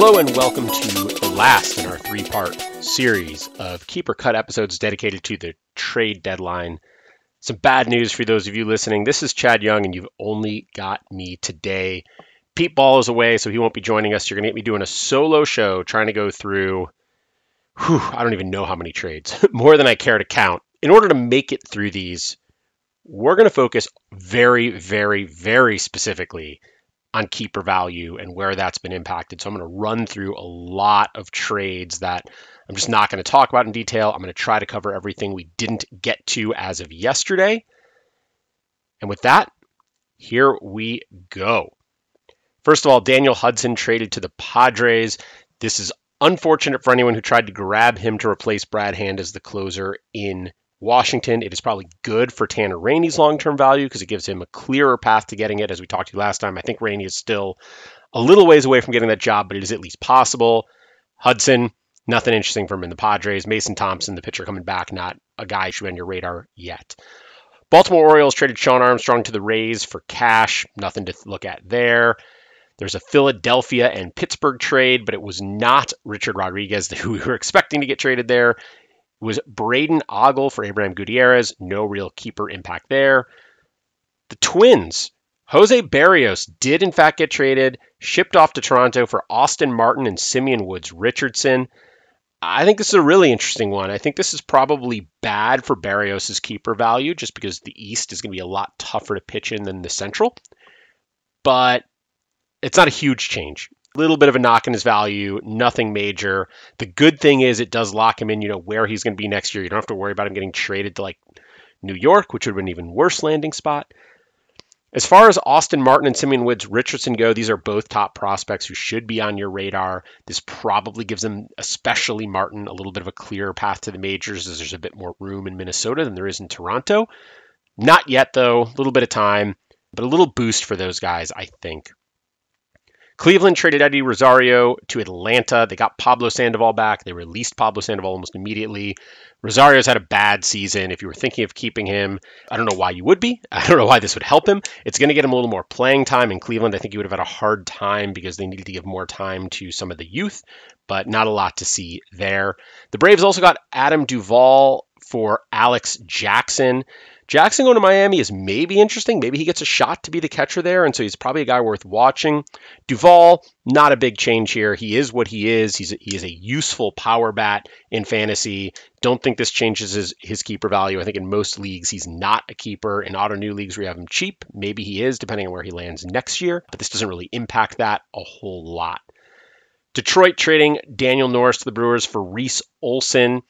Hello and welcome to the last in our three part series of Keeper Cut episodes dedicated to the trade deadline. Some bad news for those of you listening. This is Chad Young, and you've only got me today. Pete Ball is away, so he won't be joining us. You're going to get me doing a solo show trying to go through, whew, I don't even know how many trades, more than I care to count. In order to make it through these, we're going to focus very, very, very specifically on keeper value and where that's been impacted. So I'm going to run through a lot of trades that I'm just not going to talk about in detail. I'm going to try to cover everything we didn't get to as of yesterday. And with that, here we go. First of all, Daniel Hudson traded to the Padres. This is unfortunate for anyone who tried to grab him to replace Brad Hand as the closer in Washington. It is probably good for Tanner Rainey's long term value because it gives him a clearer path to getting it. As we talked to you last time, I think Rainey is still a little ways away from getting that job, but it is at least possible. Hudson, nothing interesting from him in the Padres. Mason Thompson, the pitcher coming back, not a guy should be on your radar yet. Baltimore Orioles traded Shaun Armstrong to the Rays for cash. Nothing to look at there. There's a Philadelphia and Pittsburgh trade, but it was not Richard Rodriguez who we were expecting to get traded there was Braden Ogle for Abraham Gutierrez. No real keeper impact there. The Twins, Jose Berrios did in fact get traded, shipped off to Toronto for Austin Martin and Simeon Woods Richardson. I think this is a really interesting one. I think this is probably bad for Berrios' keeper value just because the East is going to be a lot tougher to pitch in than the Central. But it's not a huge change little bit of a knock in his value, nothing major. The good thing is it does lock him in, you know, where he's going to be next year. You don't have to worry about him getting traded to like New York, which would have been an even worse landing spot. As far as Austin Martin and Simeon Woods Richardson go, these are both top prospects who should be on your radar. This probably gives them, especially Martin, a little bit of a clearer path to the majors as there's a bit more room in Minnesota than there is in Toronto. Not yet, though, a little bit of time, but a little boost for those guys, I think. Cleveland traded Eddie Rosario to Atlanta. They got Pablo Sandoval back. They released Pablo Sandoval almost immediately. Rosario's had a bad season. If you were thinking of keeping him, I don't know why you would be. I don't know why this would help him. It's going to get him a little more playing time in Cleveland. I think he would have had a hard time because they needed to give more time to some of the youth, but not a lot to see there. The Braves also got Adam Duvall for Alex Jackson. Jackson going to Miami is maybe interesting. Maybe he gets a shot to be the catcher there, and so he's probably a guy worth watching. Duvall, not a big change here. He is what he is. He's a, he is a useful power bat in fantasy. Don't think this changes his, his keeper value. I think in most leagues he's not a keeper. In Ottoneu leagues we have him cheap, maybe he is, depending on where he lands next year. But this doesn't really impact that a whole lot. Detroit trading Daniel Norris to the Brewers for Reese Olson.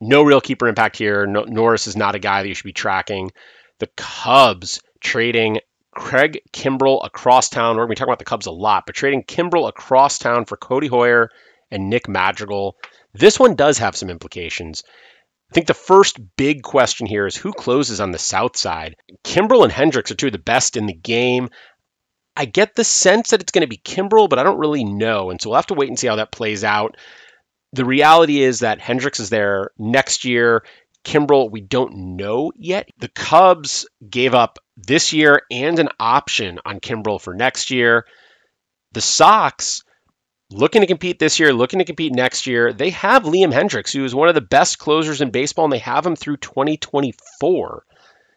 No real keeper impact here. No, Norris is not a guy that you should be tracking. The Cubs trading Craig Kimbrel across town. We're going to be talking about the Cubs a lot, but trading Kimbrel across town for Codi Heuer and Nick Madrigal. This one does have some implications. I think the first big question here is who closes on the south side. Kimbrel and Hendriks are two of the best in the game. I get the sense that it's going to be Kimbrel, but I don't really know. And so we'll have to wait and see how that plays out the reality is that Hendriks is there next year. Kimbrel, we don't know yet. The Cubs gave up this year and an option on Kimbrel for next year. The Sox, looking to compete this year, looking to compete next year, they have Liam Hendriks, who is one of the best closers in baseball, and they have him through 2024.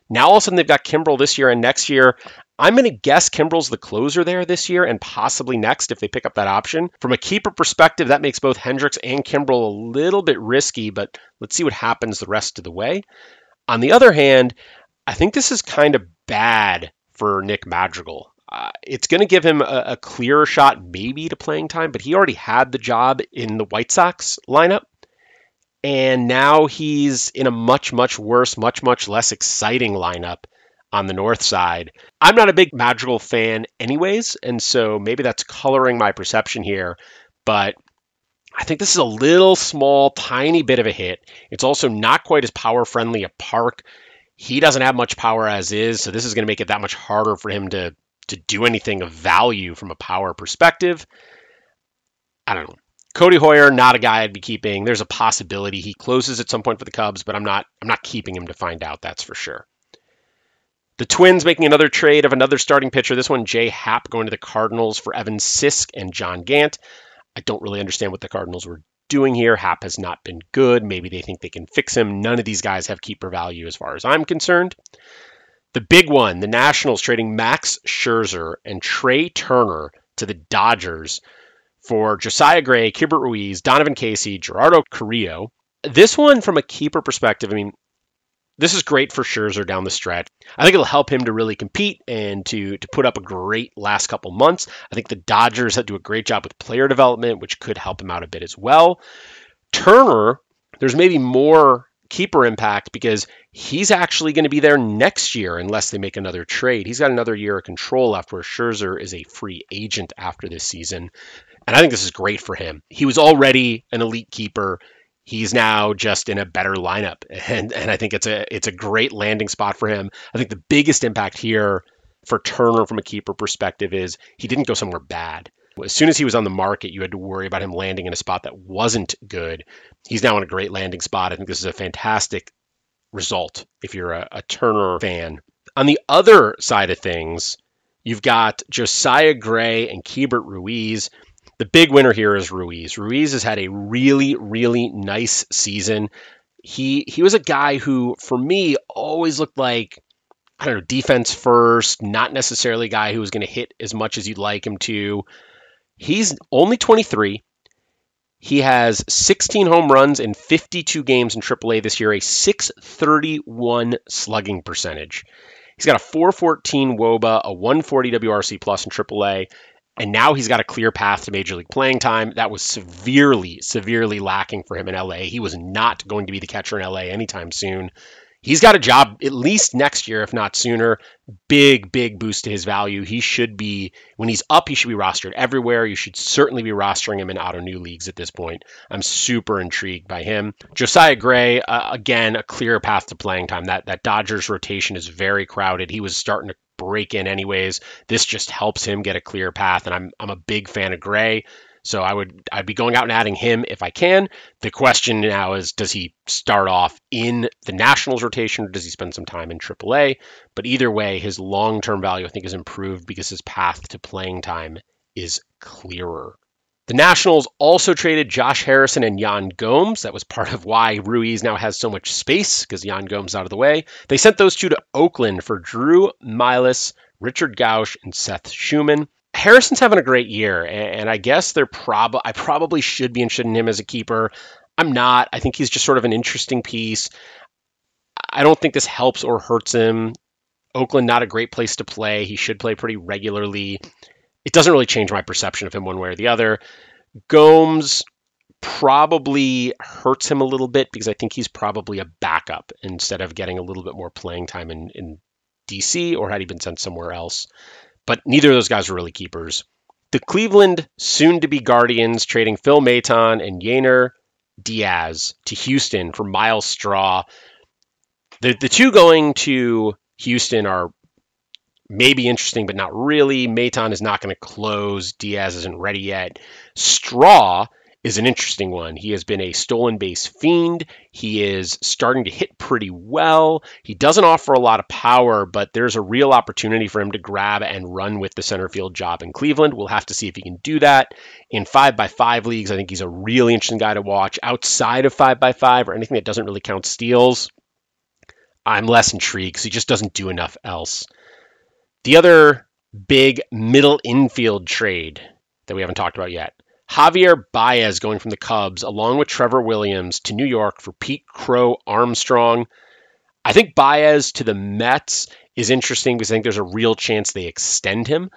Now all of a sudden they've got Kimbrel this year and next year. I'm going to guess Kimbrel's the closer there this year and possibly next if they pick up that option. From a keeper perspective, that makes both Hendriks and Kimbrel a little bit risky, but let's see what happens the rest of the way. On the other hand, I think this is kind of bad for Nick Madrigal. Uh, it's going to give him a, a clearer shot, maybe, to playing time, but he already had the job in the White Sox lineup. And now he's in a much, much worse, much, much less exciting lineup on the north side. I'm not a big Madrigal fan, anyways, and so maybe that's coloring my perception here. But I think this is a little small, tiny bit of a hit. It's also not quite as power friendly a park. He doesn't have much power as is, so this is going to make it that much harder for him to to do anything of value from a power perspective. I don't know. Codi Heuer, not a guy I'd be keeping. There's a possibility he closes at some point for the Cubs, but I'm not I'm not keeping him to find out, that's for sure. The Twins making another trade of another starting pitcher. This one, Jay Happ, going to the Cardinals for Evan Sisk and John Gant. I don't really understand what the Cardinals were doing here. Happ has not been good. Maybe they think they can fix him. None of these guys have keeper value as far as I'm concerned. The big one, the Nationals trading Max Scherzer and Trea Turner to the Dodgers for Josiah Gray, Keibert Ruiz, Donovan Casey, Gerardo Carrillo. This one, from a keeper perspective, I mean, this is great for Scherzer down the stretch. I think it'll help him to really compete and to to put up a great last couple months. I think the Dodgers do a great job with player development, which could help him out a bit as well. Turner, there's maybe more keeper impact because he's actually going to be there next year unless they make another trade. He's got another year of control left where Scherzer is a free agent after this season. And I think this is great for him. He was already an elite keeper he's now just in a better lineup and and I think it's a it's a great landing spot for him. I think the biggest impact here for Turner from a keeper perspective is he didn't go somewhere bad. As soon as he was on the market, you had to worry about him landing in a spot that wasn't good. He's now in a great landing spot. I think this is a fantastic result if you're a, a Turner fan. On the other side of things, you've got Josiah Gray and Keibert Ruiz. The big winner here is Ruiz. Ruiz has had a really, really nice season. He he was a guy who, for me, always looked like I don't know, defense first, not necessarily a guy who was going to hit as much as you'd like him to. He's only 23. He has 16 home runs in 52 games in AAA this year, a 631 slugging percentage. He's got a 414 WOBA, a 140 WRC plus in AAA, and now he's got a clear path to major league playing time. That was severely, severely lacking for him in LA. He was not going to be the catcher in LA anytime soon. He's got a job at least next year, if not sooner. Big, big boost to his value. He should be, when he's up, he should be rostered everywhere. You should certainly be rostering him in Ottoneu leagues at this point. I'm super intrigued by him. Josiah Gray, uh, again, a clear path to playing time. That that Dodgers rotation is very crowded. He was starting to break in anyways. This just helps him get a clear path, and I'm I'm a big fan of Gray. So I would I'd be going out and adding him if I can. The question now is does he start off in the Nationals rotation or does he spend some time in AAA? But either way, his long-term value I think is improved because his path to playing time is clearer. The Nationals also traded Josh Harrison and Yan Gomes. That was part of why Ruiz now has so much space because Yan Gomes out of the way. They sent those two to Oakland for Drew Millas, Richard Guasch, and Seth Shuman. Harrison's having a great year, and I guess they're prob I probably should be interested in him as a keeper. I'm not. I think he's just sort of an interesting piece. I don't think this helps or hurts him. Oakland, not a great place to play. He should play pretty regularly it doesn't really change my perception of him one way or the other. Gomes probably hurts him a little bit because I think he's probably a backup instead of getting a little bit more playing time in, in DC or had he been sent somewhere else. But neither of those guys are really keepers. The Cleveland soon to be Guardians trading Phil Maton and Yainer Diaz to Houston for Myles Straw. The, the two going to Houston are maybe interesting, but not really. Maton is not going to close. Diaz isn't ready yet. Straw is an interesting one. He has been a stolen base fiend. He is starting to hit pretty well. He doesn't offer a lot of power, but there's a real opportunity for him to grab and run with the center field job in Cleveland. We'll have to see if he can do that. In 5x5 leagues, I think he's a really interesting guy to watch. Outside of 5x5 or anything that doesn't really count steals, I'm less intrigued because he just doesn't do enough else. The other big middle infield trade that we haven't talked about yet Javier Baez going from the Cubs along with Trevor Williams to New York for Pete Crow Armstrong. I think Baez to the Mets is interesting because I think there's a real chance they extend him.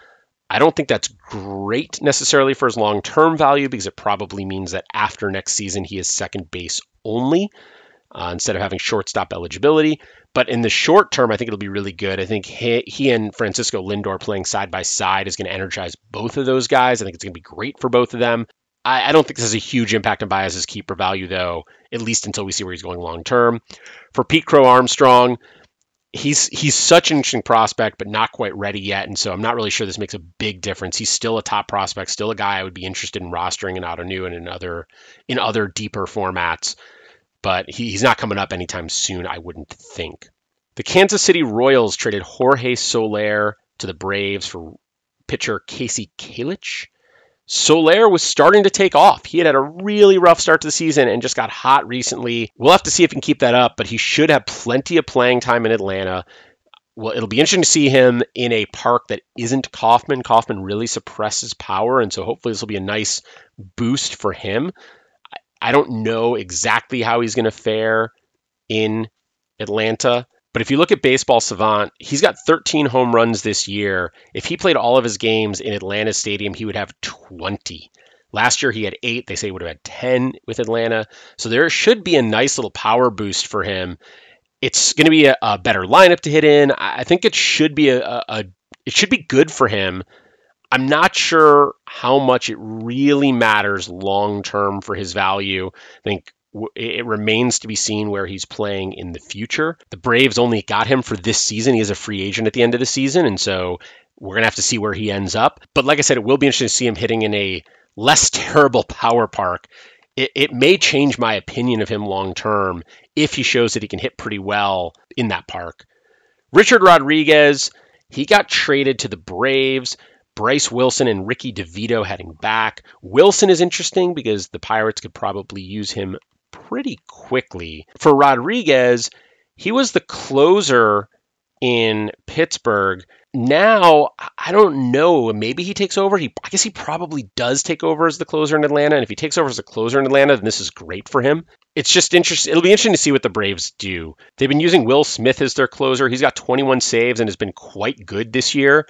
I don't think that's great necessarily for his long term value because it probably means that after next season he is second base only uh, instead of having shortstop eligibility. But in the short term, I think it'll be really good. I think he, he and Francisco Lindor playing side by side is going to energize both of those guys. I think it's going to be great for both of them. I, I don't think this has a huge impact on Baez's keeper value, though, at least until we see where he's going long term. For Pete Crow Armstrong, he's he's such an interesting prospect, but not quite ready yet, and so I'm not really sure this makes a big difference. He's still a top prospect, still a guy I would be interested in rostering in Ottoneu and in other in other deeper formats but he, he's not coming up anytime soon, I wouldn't think. The Kansas City Royals traded Jorge Soler to the Braves for pitcher Kasey Kalich. Soler was starting to take off. He had had a really rough start to the season and just got hot recently. We'll have to see if he can keep that up, but he should have plenty of playing time in Atlanta. Well, it'll be interesting to see him in a park that isn't Kauffman. Kauffman really suppresses power, and so hopefully this will be a nice boost for him. I don't know exactly how he's going to fare in Atlanta. But if you look at Baseball Savant, he's got 13 home runs this year. If he played all of his games in Atlanta Stadium, he would have 20. Last year he had eight. They say he would have had 10 with Atlanta. So there should be a nice little power boost for him. It's going to be a, a better lineup to hit in. I think it should be a, a, a it should be good for him. I'm not sure how much it really matters long term for his value. I think it remains to be seen where he's playing in the future. The Braves only got him for this season. He is a free agent at the end of the season, and so we're going to have to see where he ends up. But like I said, it will be interesting to see him hitting in a less terrible power park. It, it may change my opinion of him long term if he shows that he can hit pretty well in that park. Richard Rodriguez, he got traded to the Braves. Bryce Wilson and Ricky DeVito heading back. Wilson is interesting because the Pirates could probably use him pretty quickly. For Rodriguez, he was the closer in Pittsburgh. Now, I don't know. Maybe he takes over. He, I guess he probably does take over as the closer in Atlanta. And if he takes over as a closer in Atlanta, then this is great for him. It's just interesting. It'll be interesting to see what the Braves do. They've been using Will Smith as their closer. He's got 21 saves and has been quite good this year.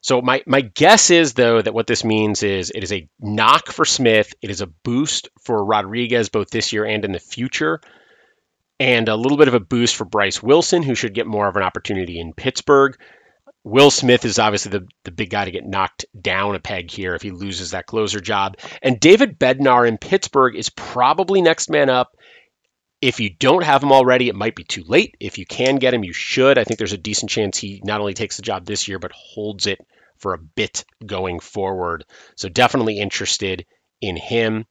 So my my guess is though that what this means is it is a knock for Smith, it is a boost for Rodriguez both this year and in the future, and a little bit of a boost for Bryce Wilson, who should get more of an opportunity in Pittsburgh. Will Smith is obviously the, the big guy to get knocked down a peg here if he loses that closer job. And David Bednar in Pittsburgh is probably next man up. If you don't have him already, it might be too late. If you can get him, you should. I think there's a decent chance he not only takes the job this year, but holds it for a bit going forward. So definitely interested in him.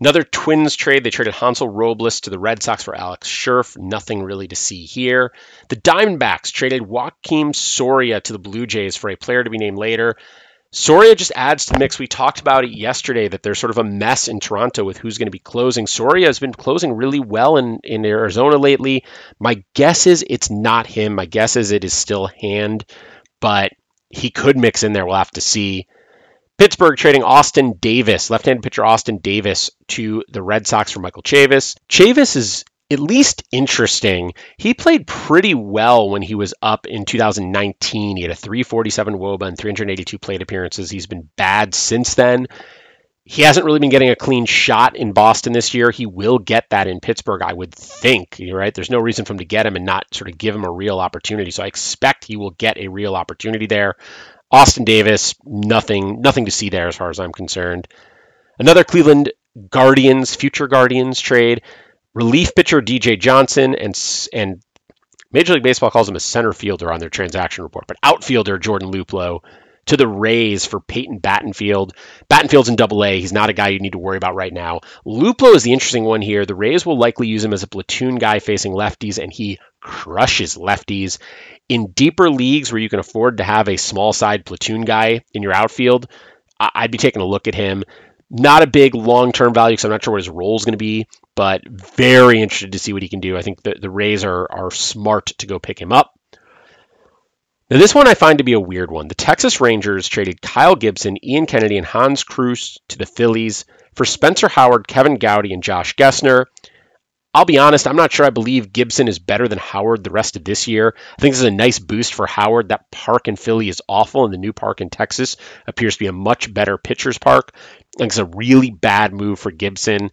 Another Twins trade. They traded Hansel Robles to the Red Sox for Alex Scherff. Nothing really to see here. The Diamondbacks traded Joakim Soria to the Blue Jays for a player to be named later. Soria just adds to the mix. We talked about it yesterday that there's sort of a mess in Toronto with who's going to be closing. Soria has been closing really well in, in Arizona lately. My guess is it's not him. My guess is it is still Hand, but he could mix in there. We'll have to see. Pittsburgh trading Austin Davis, left-handed pitcher Austin Davis to the Red Sox for Michael Chavis. Chavis is at least interesting. He played pretty well when he was up in 2019. He had a 347 WOBA and 382 plate appearances. He's been bad since then. He hasn't really been getting a clean shot in Boston this year. He will get that in Pittsburgh, I would think. Right? There's no reason for him to get him and not sort of give him a real opportunity. So I expect he will get a real opportunity there. Austin Davis, nothing, nothing to see there as far as I'm concerned. Another Cleveland Guardians, future Guardians trade relief pitcher DJ Johnson and and Major League Baseball calls him a center fielder on their transaction report, but outfielder Jordan Luplow to the Rays for Peyton Battenfield. Battenfield's in double A. He's not a guy you need to worry about right now. Luplow is the interesting one here. The Rays will likely use him as a platoon guy facing lefties, and he crushes lefties. In deeper leagues where you can afford to have a small side platoon guy in your outfield, I'd be taking a look at him. Not a big long term value because I'm not sure what his role is going to be, but very interested to see what he can do. I think the, the Rays are, are smart to go pick him up. Now, this one I find to be a weird one. The Texas Rangers traded Kyle Gibson, Ian Kennedy, and Hans Crouse to the Phillies for Spencer Howard, Kevin Gowdy, and Josh Gessner. I'll be honest, I'm not sure I believe Gibson is better than Howard the rest of this year. I think this is a nice boost for Howard. That park in Philly is awful, and the new park in Texas appears to be a much better pitcher's park. Think it's a really bad move for Gibson.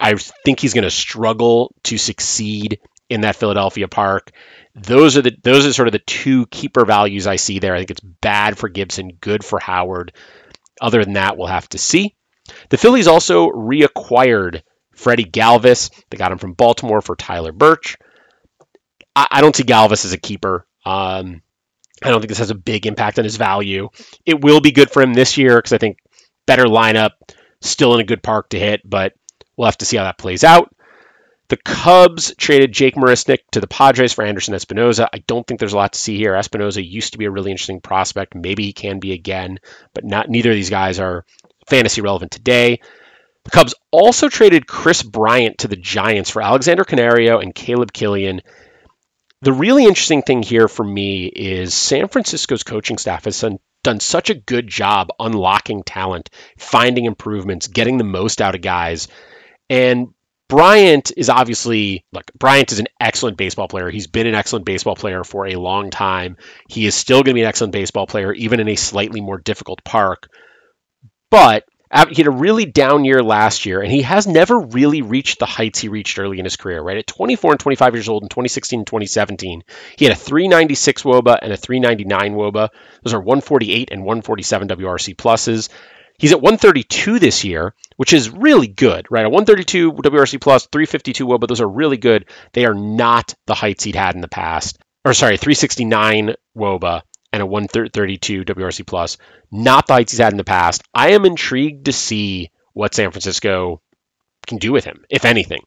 I think he's going to struggle to succeed in that Philadelphia park. Those are the those are sort of the two keeper values I see there. I think it's bad for Gibson, good for Howard. Other than that, we'll have to see. The Phillies also reacquired Freddie Galvis. They got him from Baltimore for Tyler Burch. I, I don't see Galvis as a keeper. Um, I don't think this has a big impact on his value. It will be good for him this year because I think better lineup, still in a good park to hit, but we'll have to see how that plays out. The Cubs traded Jake Marisnick to the Padres for Anderson Espinoza. I don't think there's a lot to see here. Espinoza used to be a really interesting prospect. Maybe he can be again, but not neither of these guys are fantasy relevant today. The Cubs also traded Kris Bryant to the Giants for Alexander Canario and Caleb Killian. The really interesting thing here for me is San Francisco's coaching staff has done, done such a good job unlocking talent, finding improvements, getting the most out of guys. And Bryant is obviously look, Bryant is an excellent baseball player. He's been an excellent baseball player for a long time. He is still going to be an excellent baseball player, even in a slightly more difficult park. But he had a really down year last year, and he has never really reached the heights he reached early in his career, right? At 24 and 25 years old in 2016 and 2017, he had a 396 WOBA and a 399 WOBA. Those are 148 and 147 WRC pluses. He's at 132 this year, which is really good, right? A 132 WRC plus, 352 WOBA, those are really good. They are not the heights he'd had in the past. Or sorry, 369 WOBA and a 132 WRC plus, not the heights he's had in the past. I am intrigued to see what San Francisco can do with him, if anything.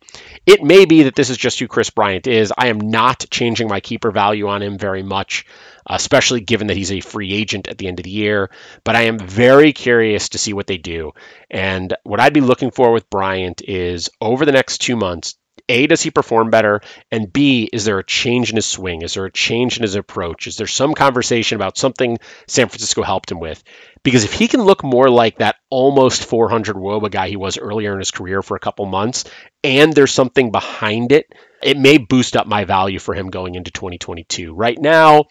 It may be that this is just who Kris Bryant is. I am not changing my keeper value on him very much, especially given that he's a free agent at the end of the year. But I am very curious to see what they do. And what I'd be looking for with Bryant is over the next two months, a, does he perform better? And B, is there a change in his swing? Is there a change in his approach? Is there some conversation about something San Francisco helped him with? Because if he can look more like that almost 400 WOBA guy he was earlier in his career for a couple months, and there's something behind it, it may boost up my value for him going into 2022. Right now,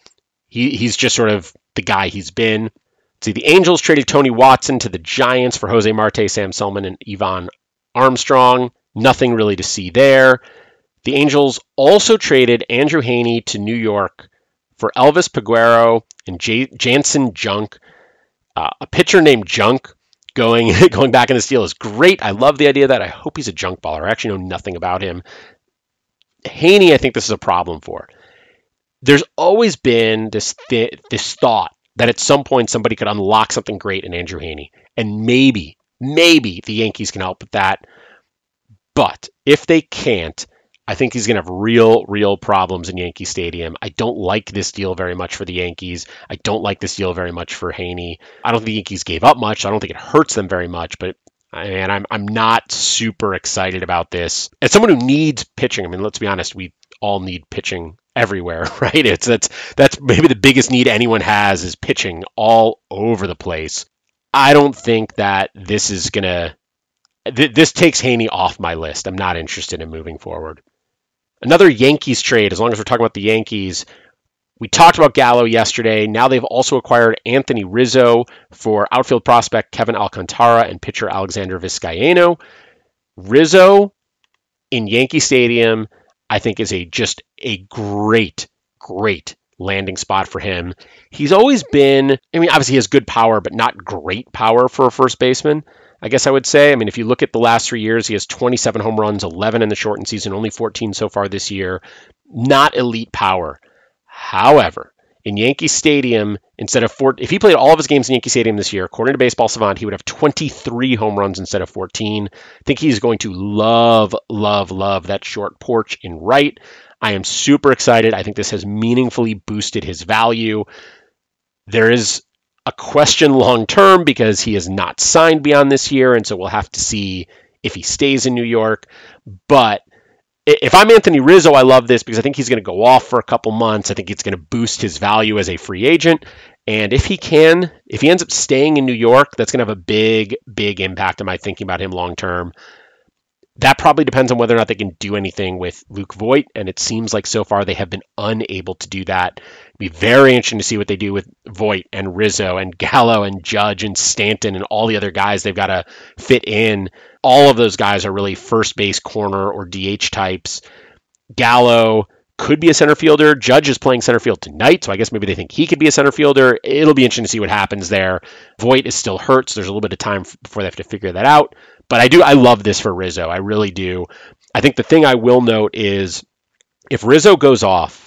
he, he's just sort of the guy he's been. See, the Angels traded Tony Watson to the Giants for Jose Marte, Sam Selman, and Ivan Armstrong. Nothing really to see there. The Angels also traded Andrew Heaney to New York for Elvis Peguero and J- Janson Junk. Uh, a pitcher named Junk going going back in the deal is great. I love the idea of that. I hope he's a junk baller. I actually know nothing about him. Heaney, I think this is a problem for. There's always been this th- this thought that at some point somebody could unlock something great in Andrew Heaney, and maybe maybe the Yankees can help with that. But if they can't, I think he's going to have real, real problems in Yankee Stadium. I don't like this deal very much for the Yankees. I don't like this deal very much for Heaney. I don't think the Yankees gave up much. I don't think it hurts them very much, but and I'm I'm not super excited about this. As someone who needs pitching, I mean, let's be honest, we all need pitching everywhere, right? It's that's that's maybe the biggest need anyone has is pitching all over the place. I don't think that this is gonna th- this takes Heaney off my list. I'm not interested in moving forward. Another Yankees trade, as long as we're talking about the Yankees, we talked about Gallo yesterday. Now they've also acquired Anthony Rizzo for outfield prospect Kevin Alcantara and pitcher Alexander Vizcaino. Rizzo in Yankee Stadium, I think, is a just a great, great landing spot for him. He's always been, I mean, obviously he has good power, but not great power for a first baseman. I guess I would say. I mean, if you look at the last three years, he has 27 home runs, 11 in the shortened season, only 14 so far this year. Not elite power. However, in Yankee Stadium, instead of four, if he played all of his games in Yankee Stadium this year, according to Baseball Savant, he would have 23 home runs instead of 14. I think he's going to love, love, love that short porch in right. I am super excited. I think this has meaningfully boosted his value. There is a question long term because he is not signed beyond this year, and so we'll have to see if he stays in New York. But if I'm Anthony Rizzo, I love this because I think he's going to go off for a couple months. I think it's going to boost his value as a free agent. And if he can, if he ends up staying in New York, that's going to have a big, big impact on my thinking about him long term. That probably depends on whether or not they can do anything with Luke Voit, and it seems like so far they have been unable to do that. It'd be very interesting to see what they do with Voit and Rizzo and Gallo and Judge and Stanton and all the other guys they've got to fit in. All of those guys are really first base corner or DH types. Gallo could be a center fielder. Judge is playing center field tonight, so I guess maybe they think he could be a center fielder. It'll be interesting to see what happens there. Voit is still hurt, so there's a little bit of time before they have to figure that out. But I do, I love this for Rizzo. I really do. I think the thing I will note is if Rizzo goes off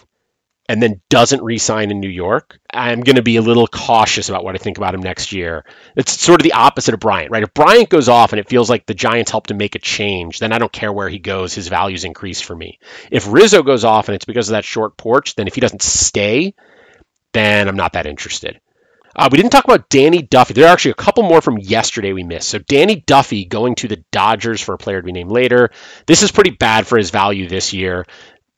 and then doesn't re-sign in New York, I'm going to be a little cautious about what I think about him next year. It's sort of the opposite of Bryant, right? If Bryant goes off and it feels like the Giants helped to make a change, then I don't care where he goes, his values increase for me. If Rizzo goes off and it's because of that short porch, then if he doesn't stay, then I'm not that interested. Uh, we didn't talk about Danny Duffy. There are actually a couple more from yesterday we missed. So Danny Duffy going to the Dodgers for a player to be named later. This is pretty bad for his value this year.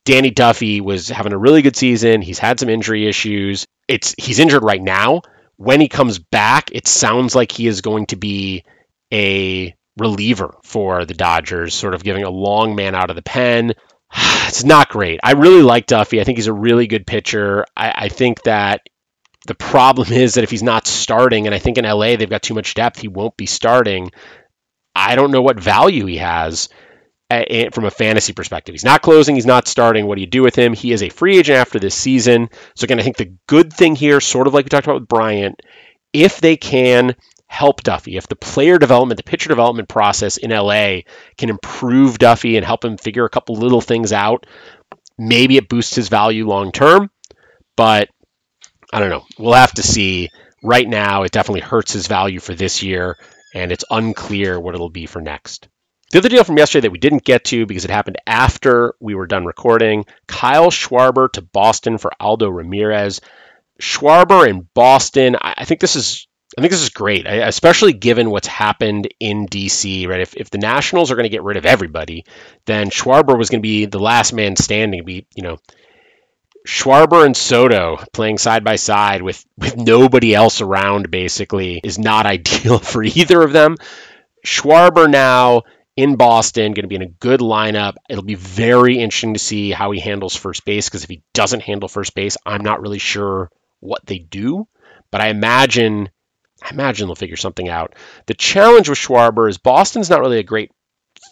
Danny Duffy was having a really good season. He's had some injury issues. It's he's injured right now. When he comes back, it sounds like he is going to be a reliever for the Dodgers, sort of giving a long man out of the pen. It's not great. I really like Duffy. I think he's a really good pitcher. I, I think that the problem is that if he's not starting, and I think in LA they've got too much depth, he won't be starting. I don't know what value he has from a fantasy perspective. He's not closing, he's not starting. What do you do with him? He is a free agent after this season. So, again, I think the good thing here, sort of like we talked about with Bryant, if they can help Duffy, if the player development, the pitcher development process in LA can improve Duffy and help him figure a couple little things out, maybe it boosts his value long term. But I don't know. We'll have to see. Right now, it definitely hurts his value for this year, and it's unclear what it'll be for next. The other deal from yesterday that we didn't get to because it happened after we were done recording Kyle Schwarber to Boston for Aldo Ramirez. Schwarber in Boston, I think this is. I think this is great, especially given what's happened in DC, right? If, if the Nationals are going to get rid of everybody, then Schwarber was going to be the last man standing. Be you know, Schwarber and Soto playing side by side with with nobody else around basically is not ideal for either of them. Schwarber now in Boston, going to be in a good lineup. It'll be very interesting to see how he handles first base because if he doesn't handle first base, I'm not really sure what they do. But I imagine, I imagine they'll figure something out. The challenge with Schwarber is Boston's not really a great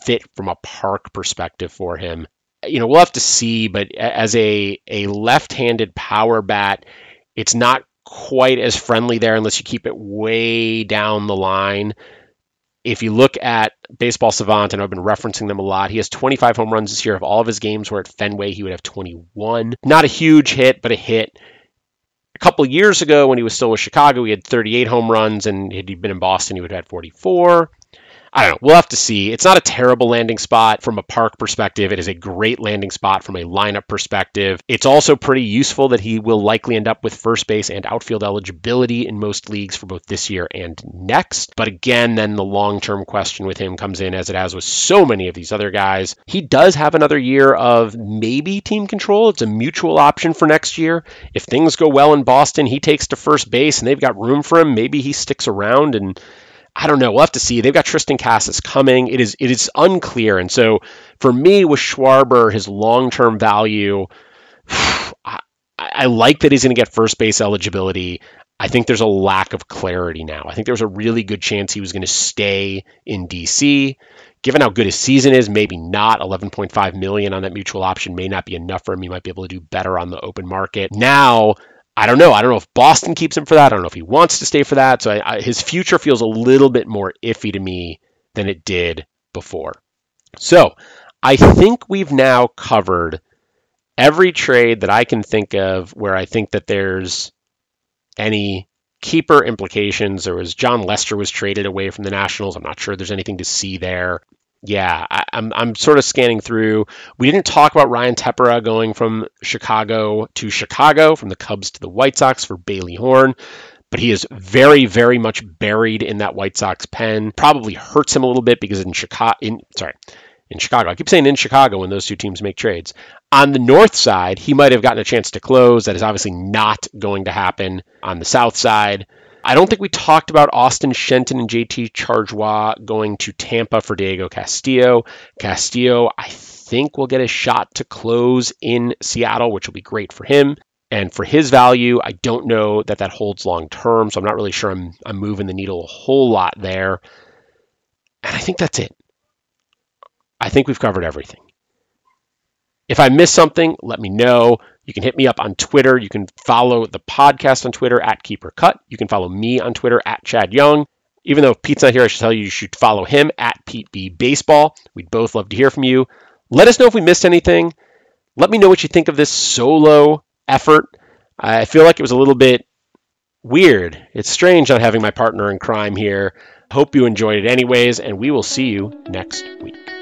fit from a park perspective for him. You know, we'll have to see, but as a a left-handed power bat, it's not quite as friendly there unless you keep it way down the line if you look at Baseball Savant, and I've been referencing them a lot, he has 25 home runs this year. If all of his games were at Fenway, he would have 21. Not a huge hit, but a hit. A couple years ago, when he was still with Chicago, he had 38 home runs, and had he been in Boston, he would have had 44. I don't know. We'll have to see. It's not a terrible landing spot from a park perspective. It is a great landing spot from a lineup perspective. It's also pretty useful that he will likely end up with first base and outfield eligibility in most leagues for both this year and next. But again, then the long term question with him comes in as it has with so many of these other guys. He does have another year of maybe team control. It's a mutual option for next year. If things go well in Boston, he takes to first base and they've got room for him. Maybe he sticks around and I don't know. We'll have to see. They've got Triston Casas coming. It is it is unclear. And so for me with Schwarber, his long term value, I, I like that he's going to get first base eligibility. I think there's a lack of clarity now. I think there's a really good chance he was going to stay in DC. Given how good his season is, maybe not. 11.5 million on that mutual option may not be enough for him. He might be able to do better on the open market. Now I don't know. I don't know if Boston keeps him for that. I don't know if he wants to stay for that. So I, I, his future feels a little bit more iffy to me than it did before. So I think we've now covered every trade that I can think of where I think that there's any keeper implications. There was Jon Lester was traded away from the Nationals. I'm not sure there's anything to see there yeah, I, am I'm, I'm sort of scanning through. We didn't talk about Ryan Tepera going from Chicago to Chicago, from the Cubs to the White Sox for Bailey Horn, but he is very, very much buried in that White Sox pen. Probably hurts him a little bit because in Chicago, in sorry, in Chicago, I keep saying in Chicago when those two teams make trades. On the north side, he might have gotten a chance to close. That is obviously not going to happen on the south side. I don't think we talked about Austin Shenton and JT Chargois going to Tampa for Diego Castillo. Castillo, I think, will get a shot to close in Seattle, which will be great for him. And for his value, I don't know that that holds long term, so I'm not really sure I'm, I'm moving the needle a whole lot there. And I think that's it. I think we've covered everything. If I miss something, let me know. You can hit me up on Twitter. You can follow the podcast on Twitter at Keeper Cut. You can follow me on Twitter at Chad Young. Even though Pete's not here, I should tell you you should follow him at Pete B Baseball. We'd both love to hear from you. Let us know if we missed anything. Let me know what you think of this solo effort. I feel like it was a little bit weird. It's strange not having my partner in crime here. Hope you enjoyed it anyways, and we will see you next week.